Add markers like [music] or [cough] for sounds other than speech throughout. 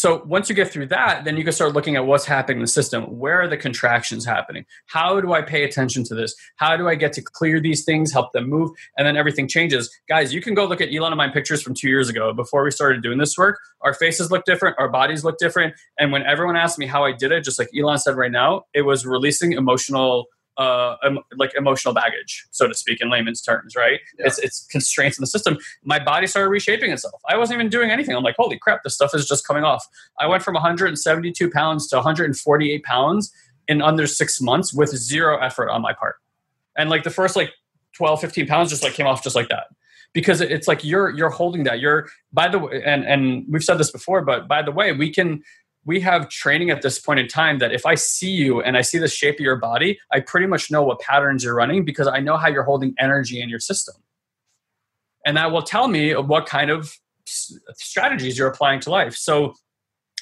So once you get through that, then you can start looking at what's happening in the system. Where are the contractions happening? How do I pay attention to this? How do I get to clear these things, help them move, and then everything changes? Guys, you can go look at Elon and my pictures from two years ago. Before we started doing this work, our faces look different, our bodies look different. And when everyone asked me how I did it, just like Elon said right now, it was releasing emotional uh, like emotional baggage, so to speak, in layman's terms, right? Yeah. It's, it's constraints in the system. My body started reshaping itself. I wasn't even doing anything. I'm like, holy crap, this stuff is just coming off. I went from 172 pounds to 148 pounds in under six months with zero effort on my part. And like the first like 12, 15 pounds just like came off just like that. Because it's like you're you're holding that. You're by the way, and and we've said this before, but by the way, we can we have training at this point in time that if I see you and I see the shape of your body, I pretty much know what patterns you're running because I know how you're holding energy in your system. And that will tell me what kind of strategies you're applying to life. So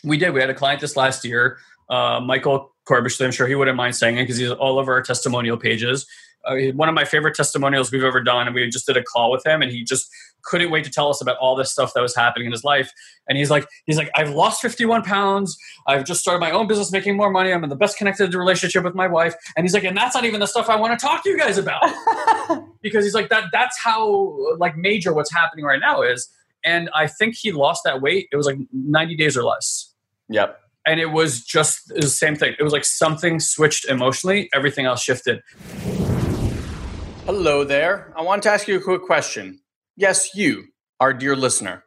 we did. We had a client this last year, uh, Michael Corbish. I'm sure he wouldn't mind saying it because he's all over our testimonial pages uh, one of my favorite testimonials we've ever done. And we just did a call with him, and he just couldn't wait to tell us about all this stuff that was happening in his life. And he's like, he's like, I've lost 51 pounds. I've just started my own business, making more money. I'm in the best connected relationship with my wife. And he's like, and that's not even the stuff I want to talk to you guys about, [laughs] because he's like that. That's how like major what's happening right now is. And I think he lost that weight. It was like 90 days or less. Yep and it was just the same thing. It was like something switched emotionally, everything else shifted. Hello there. I want to ask you a quick question. Yes, you, our dear listener.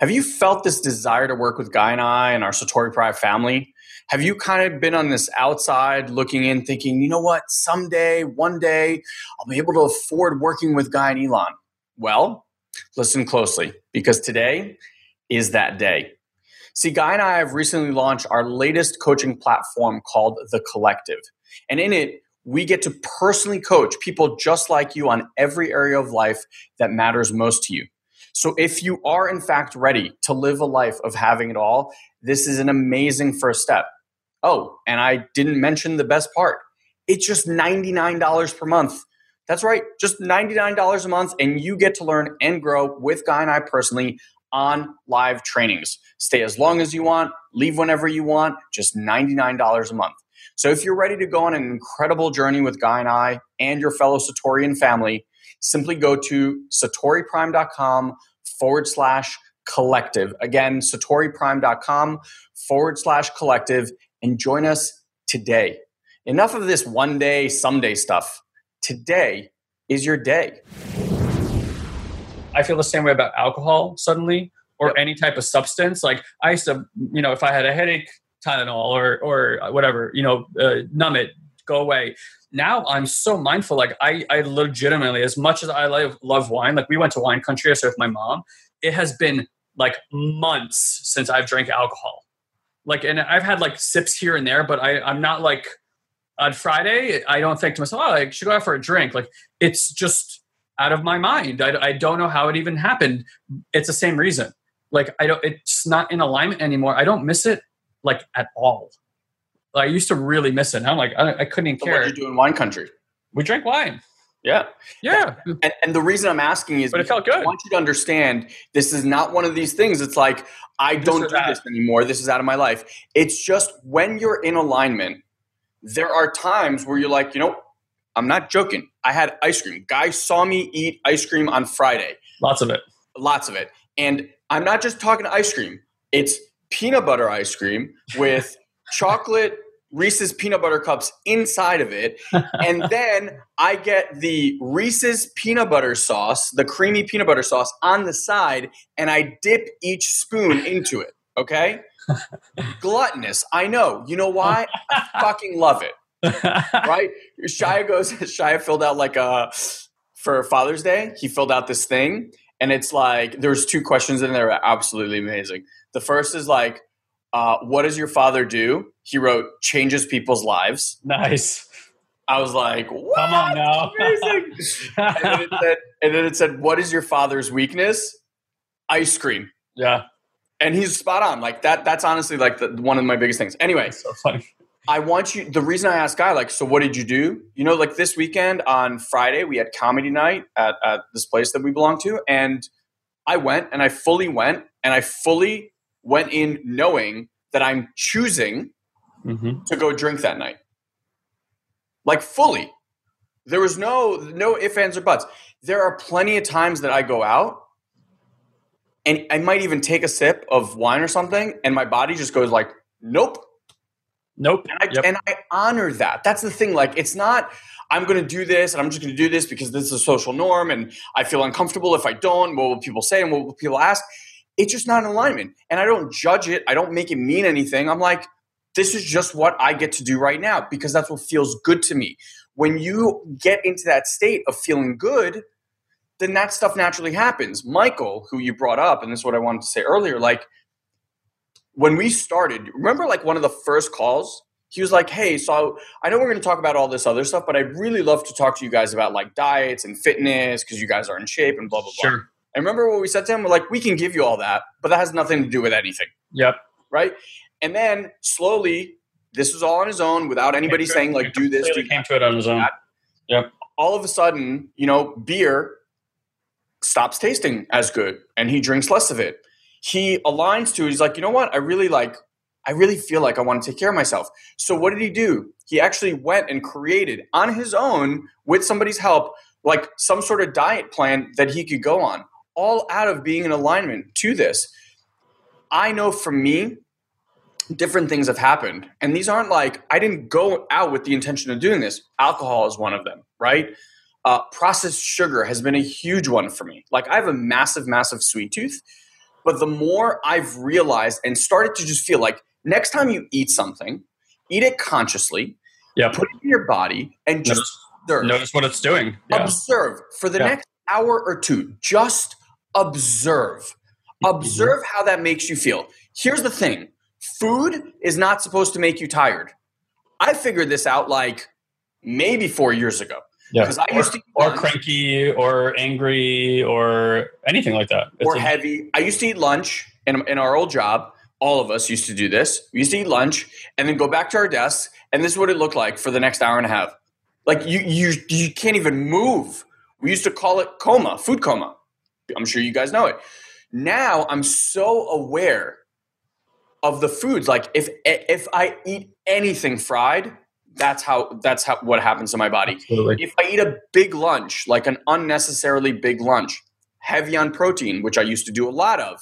Have you felt this desire to work with Guy and I and our Satori Prime family? Have you kind of been on this outside looking in, thinking, you know what, someday, one day, I'll be able to afford working with Guy and Elon? Well, listen closely because today is that day. See, Guy and I have recently launched our latest coaching platform called The Collective. And in it, we get to personally coach people just like you on every area of life that matters most to you. So if you are in fact ready to live a life of having it all, this is an amazing first step. Oh, and I didn't mention the best part. It's just $99 per month. That's right, just $99 a month, and you get to learn and grow with Guy and I personally on live trainings. Stay as long as you want, leave whenever you want, just $99 a month. So if you're ready to go on an incredible journey with Guy and I and your fellow Satorian family, simply go to satoriprime.com forward slash collective. Again, satoriprime.com forward slash collective and join us today. Enough of this one day, someday stuff. Today is your day. I feel the same way about alcohol suddenly or yep. any type of substance. Like I used to, you know, if I had a headache, Tylenol or or whatever, you know, uh, numb it, go away. Now I'm so mindful. Like I, I legitimately, as much as I love, love wine, like we went to wine country. I with my mom. It has been like months since I've drank alcohol. Like, and I've had like sips here and there, but I, I'm not like on Friday. I don't think to myself, oh, I should go out for a drink. Like, it's just out of my mind. I, I don't know how it even happened. It's the same reason. Like, I don't. It's not in alignment anymore. I don't miss it like at all. I used to really miss it. I'm like, I, I couldn't even so care. What did you do in wine country? We drank wine. Yeah. Yeah. And, and, the reason I'm asking is but it felt good. I want you to understand this is not one of these things. It's like, I don't do that. this anymore. This is out of my life. It's just when you're in alignment, there are times where you're like, you know, I'm not joking. I had ice cream. Guy saw me eat ice cream on Friday. Lots of it. Lots of it. And I'm not just talking ice cream. It's peanut butter ice cream with [laughs] chocolate Reese's peanut butter cups inside of it. And [laughs] then I get the Reese's peanut butter sauce, the creamy peanut butter sauce on the side, and I dip each spoon into it. Okay? [laughs] Gluttonous. I know. You know why? I fucking love it. right? Shia goes, Shia filled out like a, for Father's Day, he filled out this thing. And it's like, there's two questions in there absolutely amazing. The first is like, uh, what does your father do? He wrote, changes people's lives. Nice. I was like, what? Come on now. [laughs] Amazing. and, then it said, and then it said, what is your father's weakness? Ice cream. Yeah. And he's spot on. Like that, that's honestly like the, one of my biggest things. Anyway. That's so funny. I want you. The reason I asked Guy, like, so what did you do? You know, like this weekend on Friday, we had comedy night at, at this place that we belong to, and I went and I fully went and I fully went in knowing that I'm choosing Mm-hmm. to go drink that night. Like fully. There was no no ifs, ands, or buts. There are plenty of times that I go out and I might even take a sip of wine or something, and my body just goes like, nope. Nope. And I Yep. and I honor that. That's the thing. Like it's not I'm gonna do this and I'm just gonna do this because this is a social norm and I feel uncomfortable if I don't. What will people say and what will people ask? It's just not in alignment. And I don't judge it. I don't make it mean anything. I'm like, this is just what I get to do right now because that's what feels good to me. When you get into that state of feeling good, then that stuff naturally happens. Michael, who you brought up, and this is what I wanted to say earlier, like when we started, remember like one of the first calls? He was like, Hey, so I know we're going to talk about all this other stuff, but I'd really love to talk to you guys about like diets and fitness because you guys are in shape and blah, blah, blah. Sure. And remember what we said to him? We're like, We can give you all that, but that has nothing to do with anything Yep. right? And then slowly, this was all on his own without anybody Came saying like, "Do this." Do came that. to it on his own. Yep. All of a sudden, you know, beer stops tasting as good, and he drinks less of it. He aligns to. He's like, you know what? I really like. I really feel like I want to take care of myself. So what did he do? He actually went and created on his own with somebody's help, like some sort of diet plan that he could go on, all out of being in alignment to this. I know for me, different things have happened. And these aren't like, I didn't go out with the intention of doing this. Alcohol is one of them, right? Uh, processed sugar has been a huge one for me. Like, I have a massive, massive sweet tooth. But the more I've realized and started to just feel like next time you eat something, eat it consciously, Yeah. put it in your body, and just Notice, observe. notice what it's doing. Yeah. Observe for the Yeah. next hour or two. Just observe. Mm-hmm. Observe how that makes you feel. Here's the thing food is not supposed to make you tired. I figured this out like maybe four years ago. Yeah. Because I used to eat or lunch cranky or angry or anything like that. It's or a- heavy. I used to eat lunch in, in our old job. All of us used to do this. We used to eat lunch and then go back to our desks, and this is what it looked like for the next hour and a half. Like you, you, you can't even move. We used to call it coma, food coma. I'm sure you guys know it. Now I'm so aware of the foods. Like if if I eat anything fried, that's how that's how what happens to my body. Absolutely. If I eat a big lunch, like an unnecessarily big lunch, heavy on protein, which I used to do a lot of,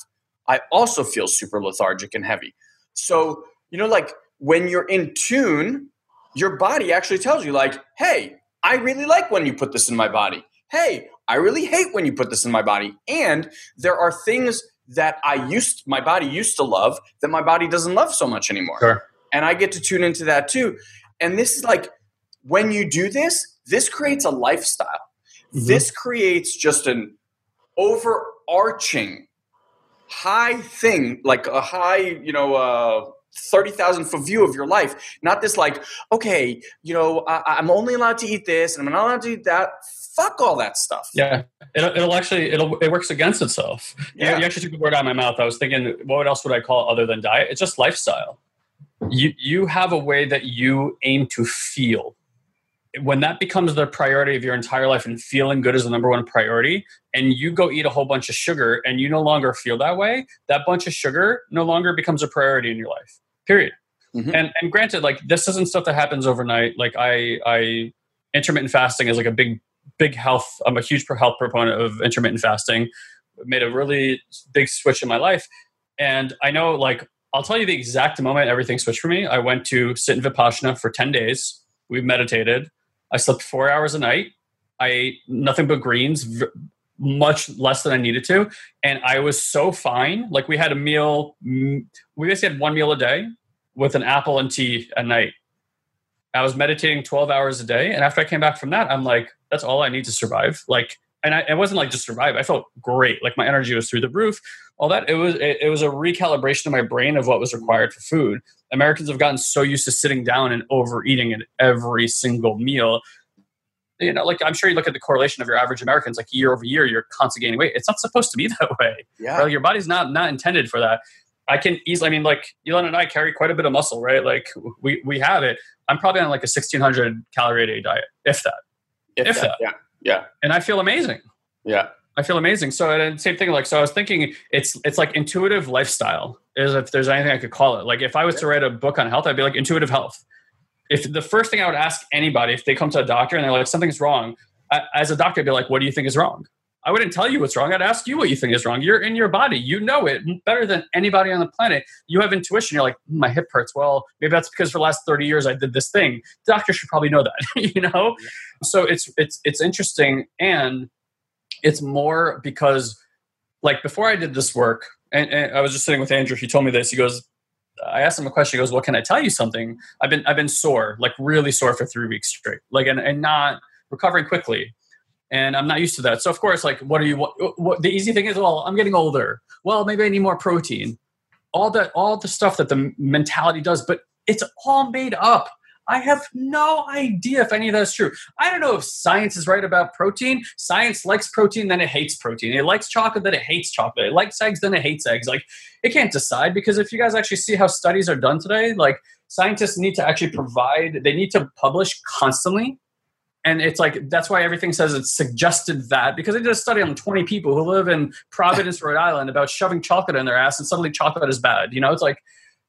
I also feel super lethargic and heavy. So, you know, like when you're in tune, your body actually tells you, like, hey, I really like when you put this in my body. Hey, I really hate when you put this in my body. And there are things that I used my body used to love that my body doesn't love so much anymore Sure. and I get to tune into that too. And this is like when you do this, this creates a lifestyle. Mhm. This creates just an overarching high thing, like a high, you know, uh, 30,000 foot view of your life. Not this like, okay, you know, I, I'm only allowed to eat this and I'm not allowed to eat that. Fuck all that stuff. Yeah, it'll, it'll actually it'll it works against itself. You- Yeah. You, actually took the word out of my mouth. I was thinking, what else would I call other than diet? It's just lifestyle. You you have a way that you aim to feel. When that becomes the priority of your entire life, and feeling good is the number one priority, and you go eat a whole bunch of sugar, and you no longer feel that way, that bunch of sugar no longer becomes a priority in your life. Period. Mhm. And and granted, like this isn't stuff that happens overnight. Like I I intermittent fasting is like a big big health. I'm a huge health proponent of intermittent fasting. Made a really big switch in my life, and I know like I'll tell you the exact moment everything switched for me. I went to sit in vipassana for ten days. We meditated. I slept four hours a night. I ate nothing but greens, much less than I needed to, and I was so fine. Like we had a meal. We basically had one meal a day with an apple and tea at night. I was meditating 12 hours a day. And after I came back from that, I'm like, that's all I need to survive. Like, and I, it wasn't like just survive. I felt great. Like my energy was through the roof. All that. It was, it, it was a recalibration of my brain of what was required for food. Americans have gotten so used to sitting down and overeating at every single meal. You know, like I'm sure you look at the correlation of your average Americans, like year over year, you're constantly gaining weight. It's not supposed to be [laughs] that way. Yeah. Right? Your body's not not intended for that. I can easily. I mean, like Elon and I carry quite a bit of muscle, right? Like we we have it. I'm probably on like a 1600 calorie a day diet, if that, If if that, yeah. Yeah. and I feel amazing. Yeah. I feel amazing. So and same thing. Like so, I was thinking it's it's like intuitive lifestyle. Is if there's anything I could call it. Like if I was to write a book on health, I'd be like intuitive health. If the first thing I would ask anybody if they come to a doctor and they're like something's wrong, I, as a doctor, I'd be like, what do you think is wrong? I wouldn't tell you what's wrong. I'd ask you what you think is wrong. You're in your body. You know it better than anybody on the planet. You have intuition. You're like, hmm, my hip hurts. Well, maybe that's because for the last 30 years I did this thing. The doctor should probably know that, [laughs] you know? So it's it's it's interesting and it's more because like before I did this work, and, and I was just sitting with Andrew, he told me this. He goes, I asked him a question. He goes, Well, can I tell you something? I've been I've been sore, like really sore for three weeks straight. Like and, and not recovering quickly and I'm not used to that. So of course, like, what are you? What, what, the easy thing is, well, I'm getting older. Well, maybe I need more protein. All that, all the stuff that the mentality does, but it's all made up. I have no idea if any of that's true. I don't know if science is right about protein. Science likes protein, then it hates protein. It likes chocolate, then it hates chocolate. It likes eggs, then it hates eggs. Like it can't decide because if you guys actually see how studies are done today, like scientists need to actually provide, they need to publish constantly and it's like that's why everything says it's suggested that because they did a study on 20 people who live in Providence, Rhode Island about shoving chocolate in their ass and suddenly chocolate is bad. You know, it's like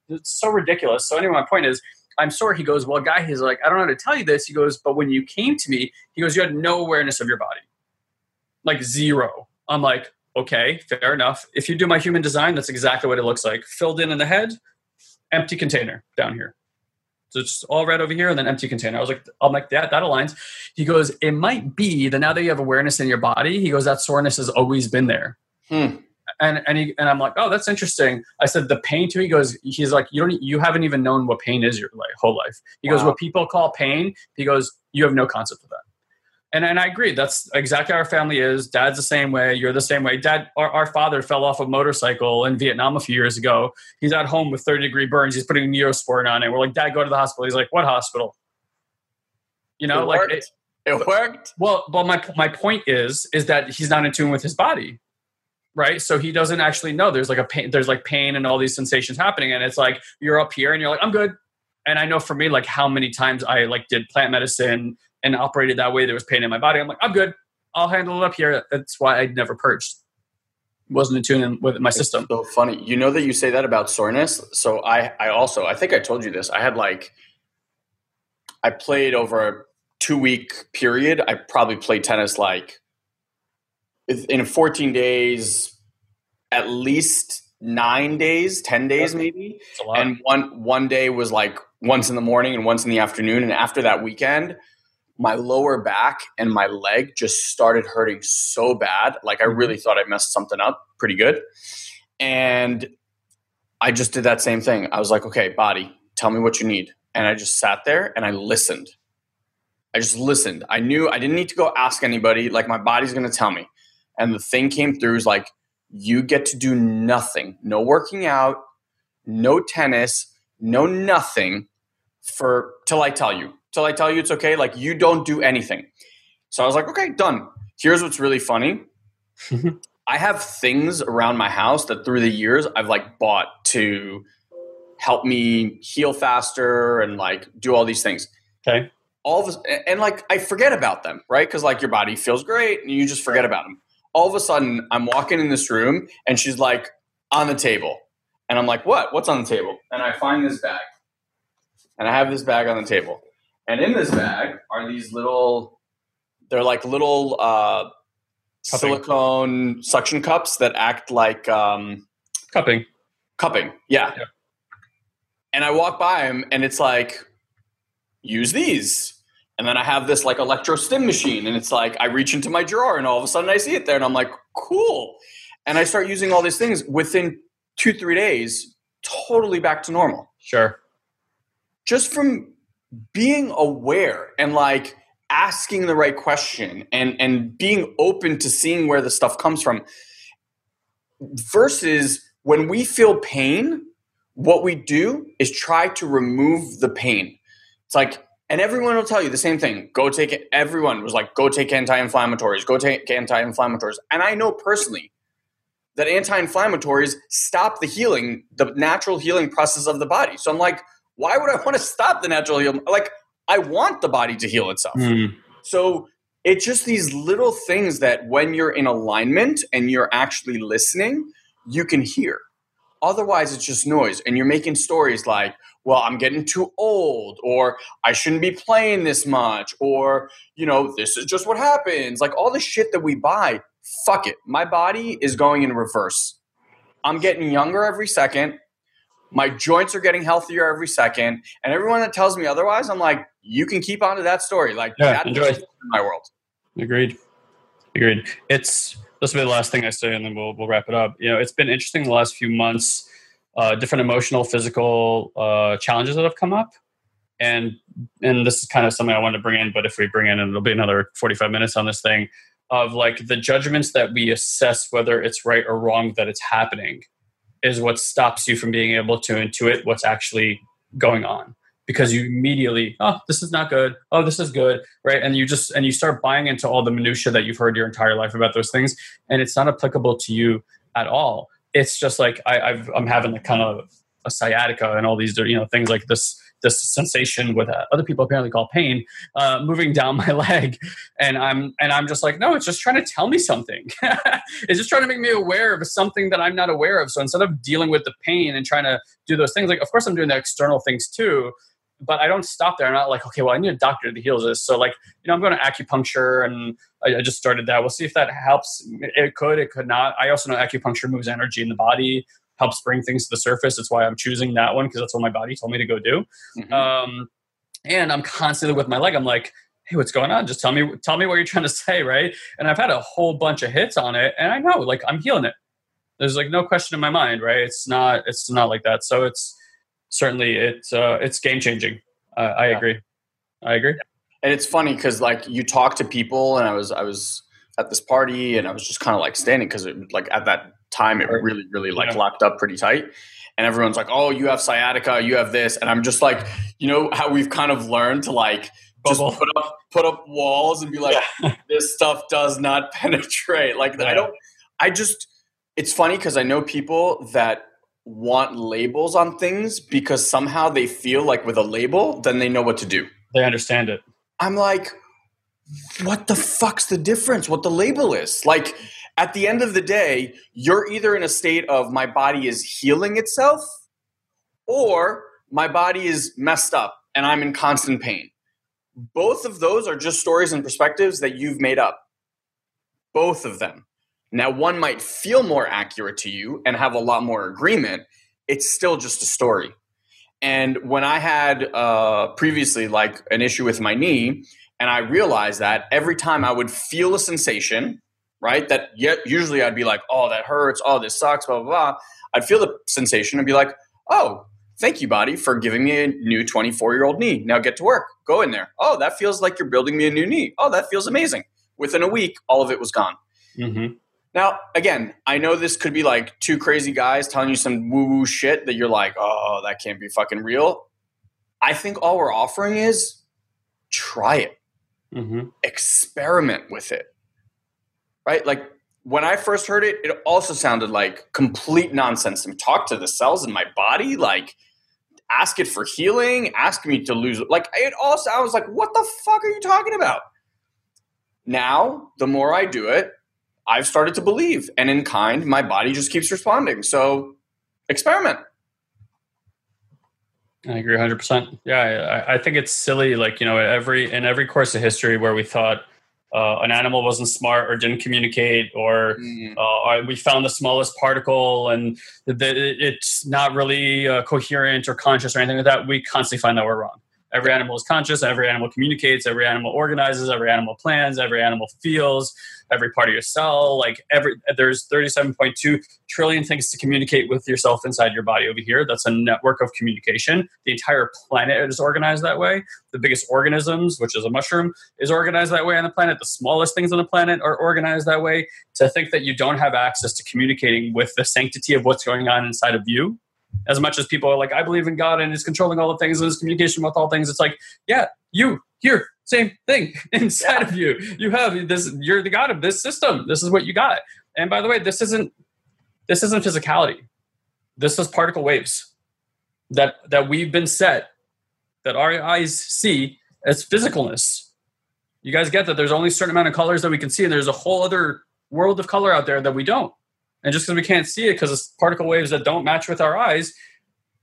it's so ridiculous. So anyway, my point is I'm sore. He goes, Well, guy, he's like, I don't know how to tell you this. He goes, But when you came to me, he goes, You had no awareness of your body. Like zero. I'm like, okay, fair enough. If you do my human design, that's exactly what it looks like. Filled in in the head, empty container down here. So it's all red over here and then empty container. I was like, I'm like, that, that aligns. He goes, it might be that now that you have awareness in your body, he goes, that soreness has always been there. Hmm. And and he, and I'm like, oh, that's interesting. I said the pain too. He goes, he's like, you don't, you haven't even known what pain is your like, whole life. He wow. goes, what people call pain. He goes, you have no concept of that and and I agree. That's exactly how our family is. Dad's the same way. You're the same way. Dad, our, our father fell off a motorcycle in Vietnam a few years ago. He's at home with 30 degree burns. He's putting Neosporin on it. We're like, Dad, go to the hospital. He's like, what hospital? You know, it like. It, it worked. Well, well, my my point is is that he's not in tune with his body, right? So he doesn't actually know there's like a pain. There's like pain and all these sensations happening, and it's like you're up here and you're like, I'm good. And I know for me, like how many times I like did plant medicine and operated that way. There was pain in my body. I'm like, I'm good. I'll handle it up here. That's why I never purged. Wasn't in tune with my system. So funny. You know that you say that about soreness. So I, I also, I think I told you this. I had like, I played over a two week period. I probably played tennis like in 14 days, at least nine days, 10 days maybe. And one, one day was like once in the morning and once in the afternoon. And after that weekend, my lower back and my leg just started hurting so bad. Like I mm-hmm. really thought I messed something up pretty good. And I just did that same thing. I was like, okay, body, tell me what you need. And I just sat there and I listened. I just listened. I knew I didn't need to go ask anybody. Like my body's going to tell me. And the thing came through is like, you get to do nothing. No working out, no tennis, no nothing for till I tell you till I tell you it's okay. Like you don't do anything. So I was like, okay, done. Here's what's really funny. [laughs] I have things around my house that through the years I've like bought to help me heal faster and like do all these things. Okay. All of a, and like I forget about them, right? Because like your body feels great and you just forget about them. All of a sudden, I'm walking in this room and she's like on the table, and I'm like, "What? What's on the table?" And I find this bag, and I have this bag on the table, and in this bag are these little, they're like little uh, silicone suction cups that act like um, cupping. Cupping, yeah. yeah. And I walk by them and it's like, use these. And then I have this like electro stim machine, and it's like I reach into my drawer, and all of a sudden I see it there, and I'm like, cool. And I start using all these things within two, three days, totally back to normal. Sure. Just from being aware and like asking the right question and and being open to seeing where the stuff comes from versus when we feel pain what we do is try to remove the pain. It's like and everyone will tell you the same thing. Go take it everyone was like go take anti-inflammatories go take anti-inflammatories. And i know personally that anti-inflammatories stop the healing the natural healing process of the body. So i'm like why would I want to stop the natural healing? Like, I want the body to heal itself. Mm. So it's just these little things that when you're in alignment and you're actually listening, you can hear. Otherwise, it's just noise. And you're making stories like, well, I'm getting too old, or I shouldn't be playing this much, or, you know, this is just what happens. Like all the shit that we buy, fuck it. My body is going in reverse. I'm getting younger every second. My joints are getting healthier every second. And everyone that tells me otherwise, I'm like, you can keep on to that story. Like, Yeah, that's enjoy. my world. Agreed. Agreed. It's this will be the last thing I say, and then we'll we'll wrap it up. You know, it's been interesting the last few months. Uh, different emotional, physical uh, challenges that have come up, and and this is kind of something I wanted to bring in. But if we bring in, and it'll be another forty five minutes on this thing of like the judgments that we assess whether it's right or wrong that it's happening is what stops you from being able to intuit what's actually going on. Because you immediately oh this is not good. Oh this is good right? And you just and you start buying into all the minutia that you've heard your entire life about those things and it's not applicable to you at all. It's just like I, I've, i'm having like kind of a sciatica and all these you know things like this this sensation with uh, other people apparently call pain uh, moving down my [laughs] leg and i'm and i'm just like no it's just trying to tell me something [laughs] it's just trying to make me aware of something that i'm not aware of so instead of dealing with the pain and trying to do those things like of course i'm doing the external things too but I don't stop there. I'm not like, okay, well, I need a doctor to heal this. So, like, you know, I'm going to acupuncture and I, I, just started that. We'll see if that helps. It could, it could not. I also know acupuncture moves energy in the body, helps bring things to the surface. That's why I'm choosing that one because that's what my body told me to go do. Mm-hmm. Um, and I'm constantly with my leg. I'm like, hey, what's going on? Just tell me, tell me what you're trying to [laughs] say, right? And I've had a whole bunch of hits on it, and I know, like, I'm healing it. There's like no question in my mind, right? It's not, it's not like that. So it's certainly it's uh, it's game changing. Uh, I yeah. agree. I agree. And it's funny because like you talk to people, and I was I was at this party, and I was just kind of like standing because it like at that time it really really like yeah. locked up pretty tight. And everyone's like, "Oh, you have sciatica, you have this," and I'm just like, you know how we've kind of learned to like just Bubble. put up put up walls and be like, Yeah. [laughs] this stuff does not [laughs] penetrate. Like I don't. I just. It's funny because I know people that want labels on things because somehow they feel like with a label, then they know what to do. They understand it. I'm like, what the fuck's the difference? What the label is? Like, at the end of the day, you're either in a state of my body is healing itself or my body is messed up and I'm in constant pain. Both of those are just stories and perspectives that you've made up. Both of them. Now, one might feel more accurate to you and have a lot more agreement. It's still just a story. And when I had uh, previously like an issue with my knee, and I realized that every time I would feel a sensation, right, that yet usually I'd be like, oh, that hurts, oh, this sucks, blah, blah, blah. I'd feel the sensation and be like, oh, thank you, body, for giving me a new 24 year old knee. Now get to work. Go in there. Oh, that feels like you're building me a new knee. Oh, that feels amazing. Within a week, all of it was gone. Mm-hmm. Now, again, I know this could be like two crazy guys telling you some woo woo shit that you're like, oh, that can't be fucking real. I think all we're offering is try it, Mm-hmm. experiment with it. Right? Like when I first heard it, it also sounded like complete nonsense. And talk to the cells in my body, like ask it for healing, ask me to lose. Like it all sounds like, what the fuck are you talking about? Now, the more I do it, I've started to believe, and in kind, my body just keeps responding. So, experiment. I agree 100%. Yeah, I, I think it's silly. Like, you know, every in every course of history where we thought uh, an animal wasn't smart or didn't communicate or uh, we found the smallest particle and that it's not really uh, coherent or conscious or anything like that, we constantly find that we're wrong. Every animal is conscious, every animal communicates, every animal organizes, every animal plans, every animal feels, every part of your cell. Like every there's 37.2 trillion things to communicate with yourself inside your body over here. That's a network of communication. The entire planet is organized that way. The biggest organisms, which is a mushroom, is organized that way on the planet. The smallest things on the planet are organized that way. To think that you don't have access to communicating with the sanctity of what's going on inside of you as much as people are like, I believe in God and is controlling all the things and is communication with all things. It's like, yeah, you here, same thing [laughs] inside of you. You have this. You're the God of this system. This is what you got. And by the way, this isn't this isn't physicality. This is particle waves that that we've been set that our eyes see as physicalness. You guys get that there's only a certain amount of colors that we can see, and there's a whole other world of color out there that we don't. And just because we can't see it because it's particle waves that don't match with our eyes,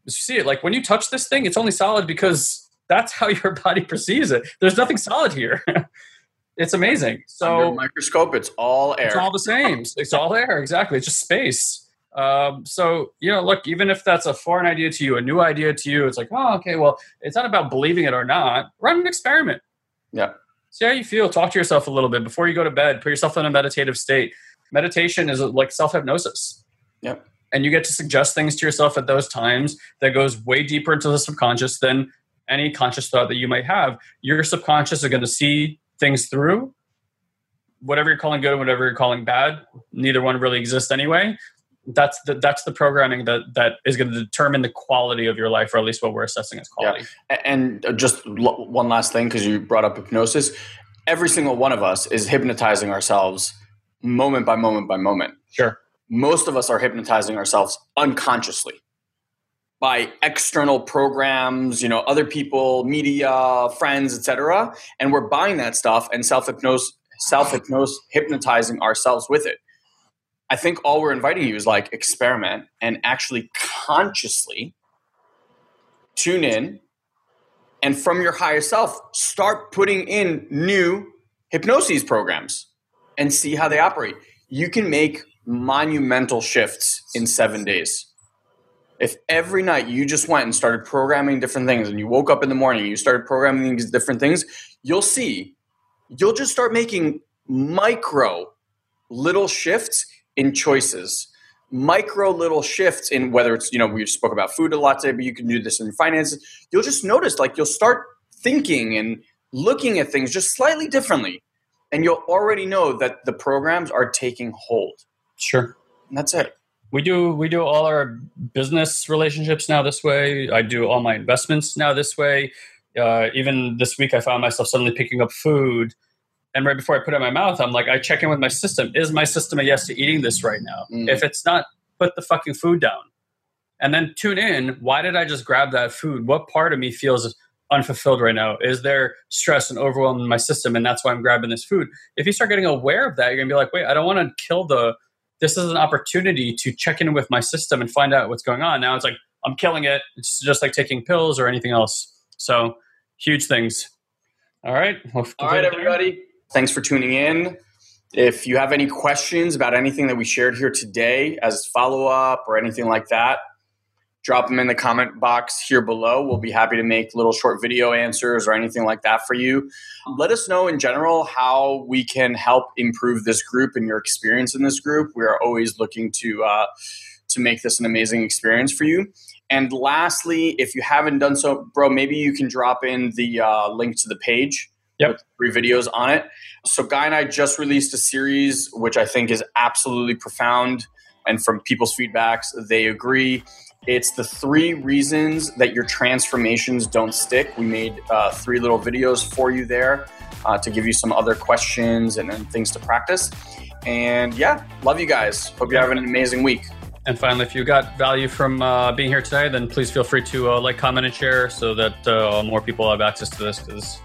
you see it. Like when you touch this thing, it's only solid because that's how [laughs] your body perceives it. There's nothing solid here. [laughs] it's amazing. So Under microscope, it's all air. it's all the same. It's all air. Exactly. It's just space. Um, so you know, look, even if that's a foreign idea to you, a new idea to you, it's like, oh, okay. Well, it's not about believing it or not. Run an experiment. Yeah. See how you feel. Talk to yourself a little bit before you go to bed. Put yourself in a meditative state. Meditation is like self hypnosis. Yep. And you get to suggest things to yourself at those times that goes way deeper into the subconscious than any conscious thought that you might have. Your subconscious is going to see things through. Whatever you're calling good and whatever you're calling bad, neither one really exists anyway. That's the that's the programming that that is going to determine the quality of your life, or at least what we're assessing as quality. A- And uh, just l- one last thing, because you brought up hypnosis. Every single one of us is hypnotizing ourselves moment by moment by moment. Sure. Most of us are hypnotizing ourselves unconsciously by external programs, you know, other people, media, friends, etc. And we're buying that stuff and self hypnosis, self hypnosis, hypnotizing ourselves with it. I think all we're inviting you is like experiment and actually consciously tune in and from your higher self start putting in new hypnosis programs and see how they operate. You can make monumental shifts in 7 days. If every night you just went and started programming different things and you woke up in the morning and you started programming these different things, you'll see you'll just start making micro little shifts in choices micro little shifts in whether it's you know we spoke about food a lot today but you can do this in your finances you'll just notice like you'll start thinking and looking at things just slightly differently and you'll already know that the programs are taking hold Sure. and that's it We do we do all our business relationships now this way. I do all my investments now this way. Uh, even this week, I found myself suddenly picking up food, and right before I put it in my mouth, I'm like, I check in with my system. Is my system a yes to eating this right now? Mm. If it's not, put the fucking food down, and then tune in. Why did I just grab that food? What part of me feels unfulfilled right now? Is there stress and overwhelm in my system, and that's why I'm grabbing this food? If you start getting aware of that, you're gonna be like, wait, I don't want to kill the this is an opportunity to check in with my system and find out what's going on. Now it's like I'm killing it. It's just like taking pills or anything else. So huge things. All right. We'll all right everybody thanks for tuning in if you have any questions about anything that we shared here today as follow-up or anything like that drop them in the comment box here below. We'll be happy to make little short video answers or anything like that for you. Let us know in general how we can help improve this group and your experience in this group. We are always looking to uh, to make this an amazing experience for you. And lastly if you haven't done so bro maybe you can drop in the uh, link to the page Yep. with three videos on it. So guy and i just released a series which i think is absolutely profound. And from people's feedbacks they agree it's the three reasons that your transformations don't stick we made uh, three little videos for you there uh, to give you some other questions and, and things to practice and yeah love you guys hope you're having an amazing week And finally, if you got value from uh, being here today, then please feel free to uh, like, comment, and share so that uh, more people have access to this because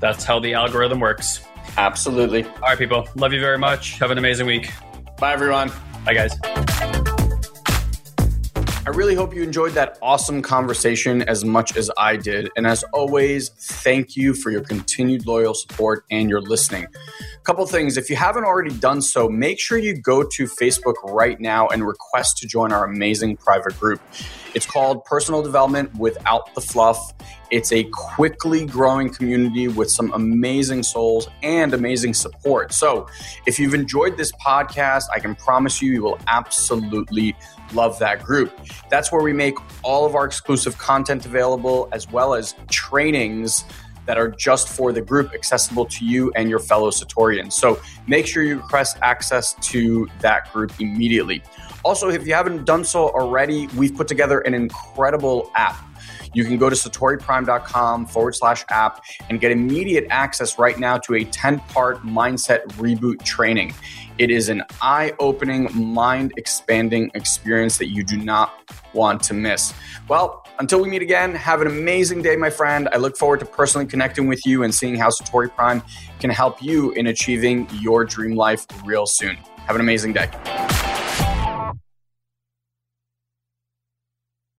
that's how the algorithm works. absolutely All right, people. Love you very much. Have an amazing week. bye everyone Bye, guys. I really hope you enjoyed that awesome conversation as much as I did. And as always, thank you for your continued loyal support and your listening. A couple things if you haven't already done so, make sure you go to Facebook right now and request to join our amazing private group. It's called Personal Development Without the Fluff. It's a quickly growing community with some amazing souls and amazing support. So, if you've enjoyed this podcast, I can promise you, you will absolutely love that group. That's where we make all of our exclusive content available, as well as trainings that are just for the group, accessible to you and your fellow Satorians. So make sure you request access to that group immediately. Also, if you haven't done so already, we've put together an incredible app. You can go to satoriprime.com forward slash app and get immediate access right now to a 10 part mindset reboot training. It is an eye opening, mind expanding experience that you do not want to miss. Well, until we meet again, have an amazing day, my friend. I look forward to personally connecting with you and seeing how Satori Prime can help you in achieving your dream life real soon. Have an amazing day.